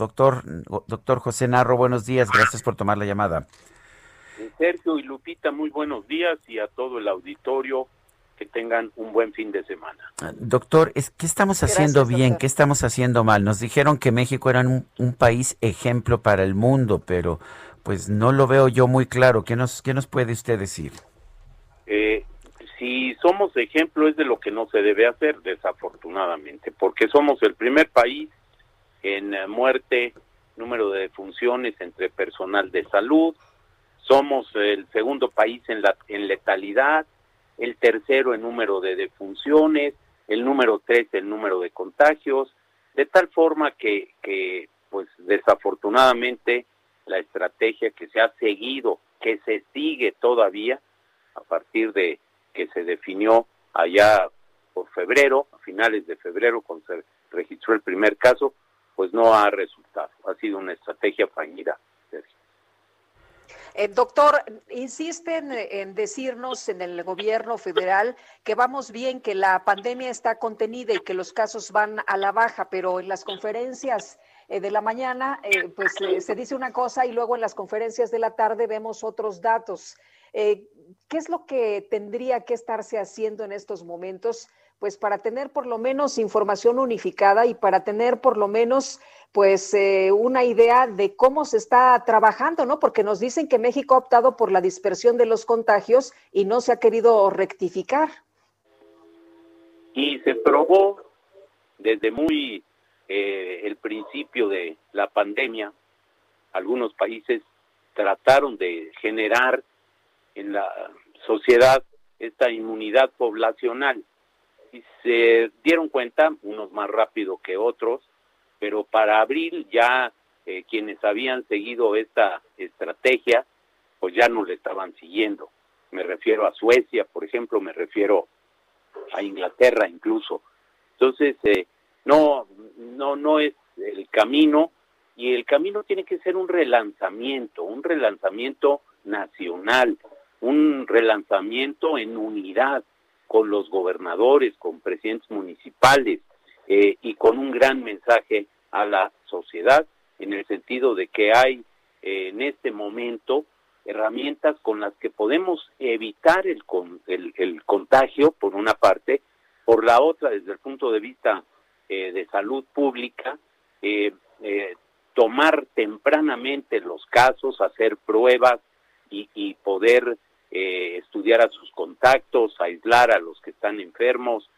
Doctor, doctor José Narro, buenos días. Gracias por tomar la llamada. Sergio y Lupita, muy buenos días y a todo el auditorio que tengan un buen fin de semana. Doctor, ¿qué estamos haciendo bien? ¿Qué estamos haciendo mal? Nos dijeron que México era un, país ejemplo para el mundo, pero pues no lo veo yo muy claro. ¿Qué nos, qué nos puede usted decir? Eh, si somos ejemplo es de lo que no se debe hacer, desafortunadamente, porque somos el primer país en eh, muerte, número de defunciones entre personal de salud, somos el segundo país en, la, en letalidad, el tercero en número de defunciones, el número tres en número de contagios, de tal forma que, que pues desafortunadamente la estrategia que se ha seguido, que se sigue todavía a partir de que se definió allá por febrero, a finales de febrero, cuando se registró el primer caso, pues no ha resultado. Ha sido una estrategia fallida. Eh, doctor, insisten en decirnos en el gobierno federal que vamos bien, que la pandemia está contenida y que los casos van a la baja, pero en las conferencias eh, de la mañana, eh, pues se dice una cosa y luego en las conferencias de la tarde vemos otros datos. ¿Qué es lo que tendría que estarse haciendo en estos momentos? Pues para tener por lo menos información unificada y para tener por lo menos pues eh, una idea de cómo se está trabajando, ¿no? Porque nos dicen que México ha optado por la dispersión de los contagios y no se ha querido rectificar. Y se probó desde muy eh, el principio de la pandemia, algunos países trataron de generar en la sociedad esta inmunidad poblacional y se dieron cuenta, unos más rápido que otros, pero para abril ya eh, quienes habían seguido esta estrategia, pues ya no le estaban siguiendo. Me refiero a Suecia, por ejemplo, me refiero a Inglaterra incluso. Entonces, eh, no, no, no es el camino y el camino tiene que ser un relanzamiento, un relanzamiento nacional, un relanzamiento en unidad con los gobernadores, con presidentes municipales, eh, y con un gran mensaje a la sociedad en el sentido de que hay eh, en este momento herramientas con las que podemos evitar el, el, contagio, por una parte, por la otra, desde el punto de vista eh, de salud pública, tomar tempranamente los casos, hacer pruebas y, y poder estudiar a sus contactos, aislar a los que están enfermos,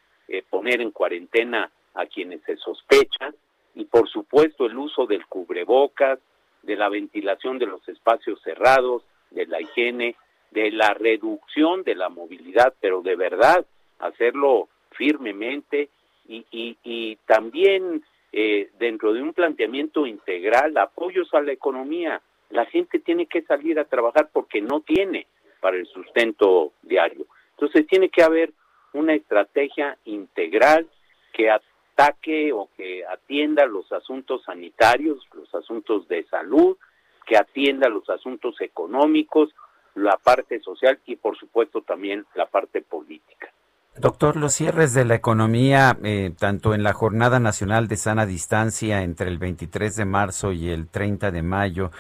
poner en cuarentena a quienes se sospechan y por supuesto el uso del cubrebocas, de la ventilación de los espacios cerrados, de la higiene, de la reducción de la movilidad, pero de verdad hacerlo firmemente y, y, también eh, dentro de un planteamiento integral, apoyos a la economía. La gente tiene que salir a trabajar porque no tiene para el sustento diario. Entonces tiene que haber una estrategia integral que ataque o que atienda los asuntos sanitarios, los asuntos de salud, que atienda los asuntos económicos, la parte social y por supuesto también la parte política. Doctor, los cierres de la economía, eh, tanto en la Jornada Nacional de Sana Distancia entre el 23 de marzo y el 30 de mayo,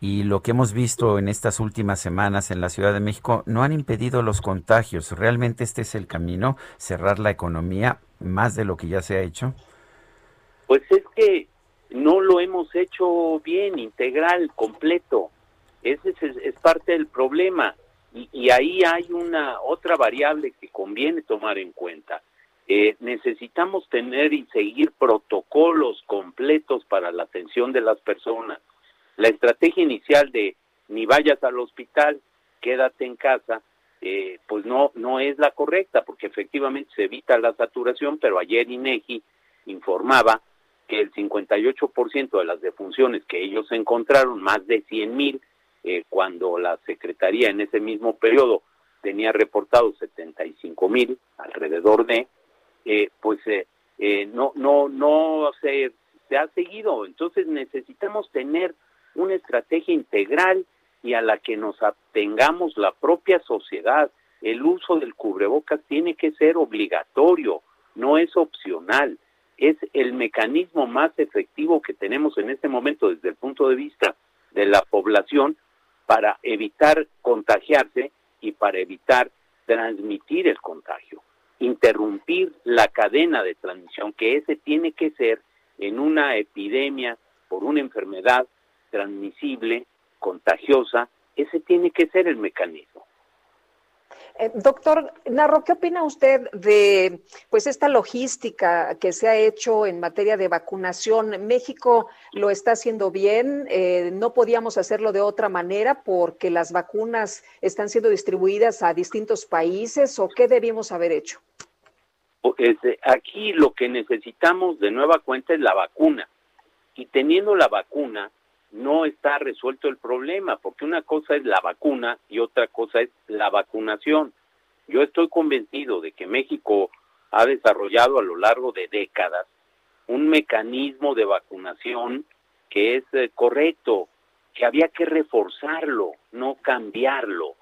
y lo que hemos visto en estas últimas semanas en la Ciudad de México, no han impedido los contagios. ¿Realmente este es el camino, cerrar la economía más de lo que ya se ha hecho? Pues es que no lo hemos hecho bien, integral, completo. Ese es, parte del problema. Y, ahí hay una otra variable que conviene tomar en cuenta. Eh, necesitamos tener y seguir protocolos completos para la atención de las personas. La estrategia inicial de ni vayas al hospital, quédate en casa, eh, pues no no es la correcta porque efectivamente se evita la saturación pero ayer INEGI informaba que el 58% de las defunciones que ellos encontraron, más de 100 mil, eh, cuando la Secretaría en ese mismo periodo tenía reportado 75 mil, alrededor de, eh, pues eh, no, no, no se, se ha seguido. Entonces necesitamos tener una estrategia integral y a la que nos atengamos la propia sociedad. El uso del cubrebocas tiene que ser obligatorio, no es opcional. Es el mecanismo más efectivo que tenemos en este momento desde el punto de vista de la población para evitar contagiarse y para evitar transmitir el contagio, interrumpir la cadena de transmisión, que ese tiene que ser en una epidemia por una enfermedad transmisible, contagiosa, ese tiene que ser el mecanismo. Eh, doctor Narro, ¿qué opina usted de pues esta logística que se ha hecho en materia de vacunación? México lo está haciendo bien, eh, no podíamos hacerlo de otra manera porque las vacunas están siendo distribuidas a distintos países o qué debimos haber hecho? Este, aquí lo que necesitamos de nueva cuenta es la vacuna y teniendo la vacuna no está resuelto el problema, porque una cosa es la vacuna y otra cosa es la vacunación. Yo estoy convencido de que México ha desarrollado a lo largo de décadas un mecanismo de vacunación que es eh, correcto, que había que reforzarlo, no cambiarlo.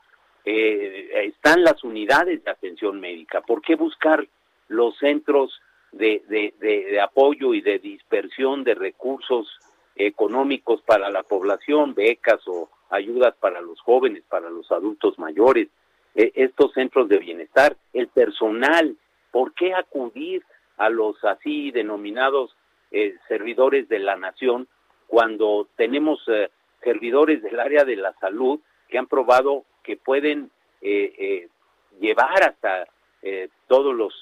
Eh, están las unidades de atención médica. ¿Por qué buscar los centros de, de apoyo y de dispersión de recursos económicos para la población, becas o ayudas para los jóvenes, para los adultos mayores, e, estos centros de bienestar, el personal, ¿por qué acudir a los así denominados eh, servidores de la nación cuando tenemos eh, servidores del área de la salud que han probado que pueden eh, llevar hasta todos los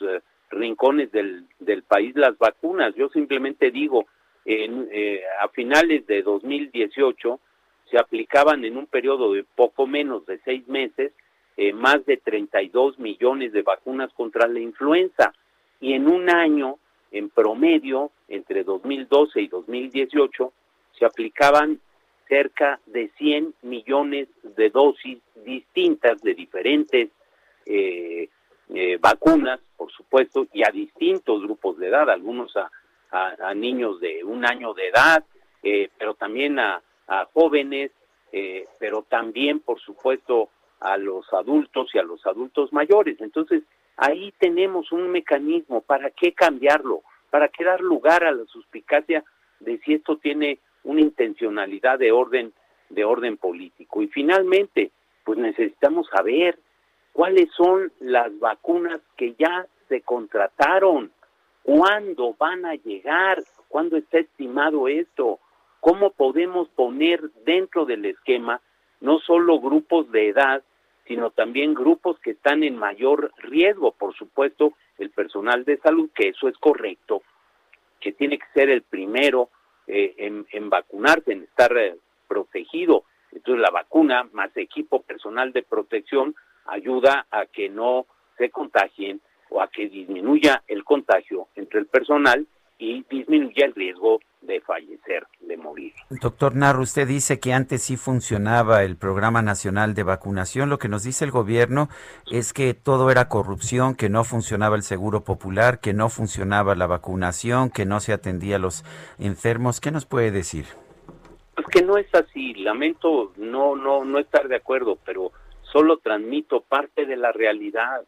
rincones del, del país las vacunas? Yo simplemente digo, en, eh, a finales de 2018 se aplicaban en un periodo de poco menos de seis meses eh, más de 32 millones de vacunas contra la influenza. Y en un año, en promedio, entre 2012 y 2018, se aplicaban cerca de 100 millones de dosis distintas de diferentes eh, vacunas, por supuesto, y a distintos grupos de edad, algunos a a, niños de un año de edad, eh, pero también a, jóvenes, eh, pero también, por supuesto, a los adultos y a los adultos mayores. Entonces, ahí tenemos un mecanismo. ¿Para qué cambiarlo? ¿Para qué dar lugar a la suspicacia de si esto tiene una intencionalidad de orden de orden político? Y finalmente, pues necesitamos saber cuáles son las vacunas que ya se contrataron, ¿Cuándo van a llegar? ¿Cuándo está estimado esto? ¿Cómo podemos poner dentro del esquema no solo grupos de edad, sino también grupos que están en mayor riesgo? Por supuesto, el personal de salud, que eso es correcto, que tiene que ser el primero eh, en, vacunarse, en estar eh, protegido. Entonces la vacuna más equipo personal de protección ayuda a que no se contagien o a que disminuya el contagio entre el personal y disminuya el riesgo de fallecer, de morir. Doctor Narro, usted dice que antes sí funcionaba el Programa Nacional de Vacunación. Lo que nos dice el gobierno es que todo era corrupción, que no funcionaba el Seguro Popular, que no funcionaba la vacunación, que no se atendía a los enfermos. ¿Qué nos puede decir? Pues que no es así. Lamento no no no estar de acuerdo, pero solo transmito parte de la realidad.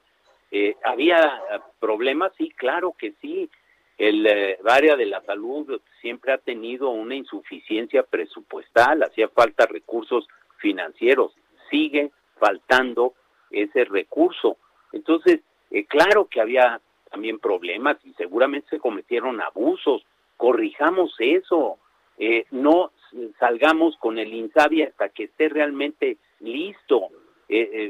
Eh, ¿Había problemas? Sí, claro que sí. El eh, área de la salud siempre ha tenido una insuficiencia presupuestal, hacía falta recursos financieros, sigue faltando ese recurso. Entonces, eh, claro que había también problemas y seguramente se cometieron abusos, corrijamos eso, no salgamos con el INSABI hasta que esté realmente listo.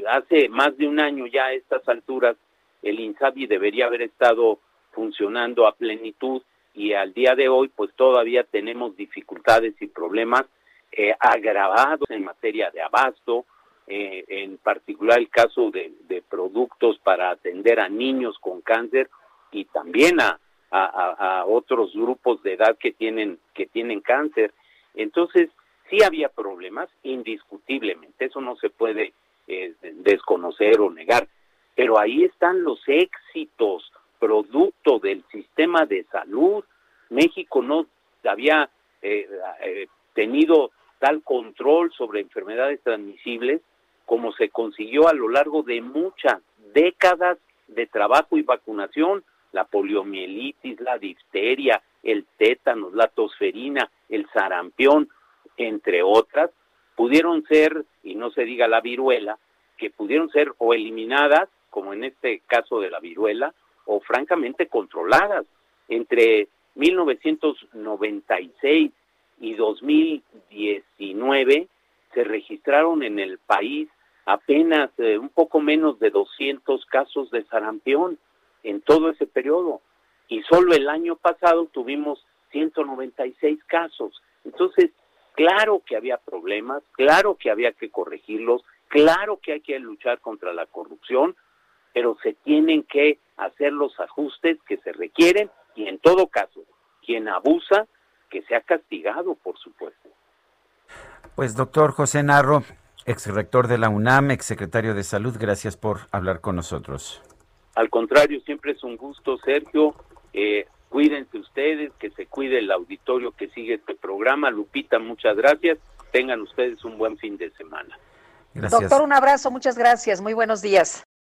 hace más de un año ya a estas alturas el INSABI debería haber estado funcionando a plenitud y al día de hoy pues todavía tenemos dificultades y problemas eh, agravados en materia de abasto, eh, en particular el caso de, productos para atender a niños con cáncer y también a, a, otros grupos de edad que tienen, que tienen cáncer. Entonces, sí había problemas, indiscutiblemente, eso no se puede eh, desconocer o negar, pero ahí están los éxitos producto del sistema de salud. México no había eh, eh, tenido tal control sobre enfermedades transmisibles como se consiguió a lo largo de muchas décadas de trabajo y vacunación, la poliomielitis, la difteria, el tétanos, la tosferina, el sarampión, entre otras, pudieron ser, y no se diga la viruela, que pudieron ser o eliminadas, como en este caso de la viruela, o francamente controladas. Entre 1996 y 2019 se registraron en el país apenas eh, un poco menos de 200 casos de sarampión en todo ese periodo. Y solo el año pasado tuvimos 196 casos. Entonces, claro que había problemas, claro que había que corregirlos, claro que hay que luchar contra la corrupción, pero se tienen que hacer los ajustes que se requieren y en todo caso, quien abusa, que sea castigado, por supuesto. Pues doctor José Narro, ex rector de la UNAM, ex secretario de Salud, gracias por hablar con nosotros. Al contrario, siempre es un gusto, Sergio. Eh, cuídense ustedes, que se cuide el auditorio que sigue este programa. Lupita, muchas gracias. Tengan ustedes un buen fin de semana. Gracias. Doctor, un abrazo, muchas gracias. Muy buenos días.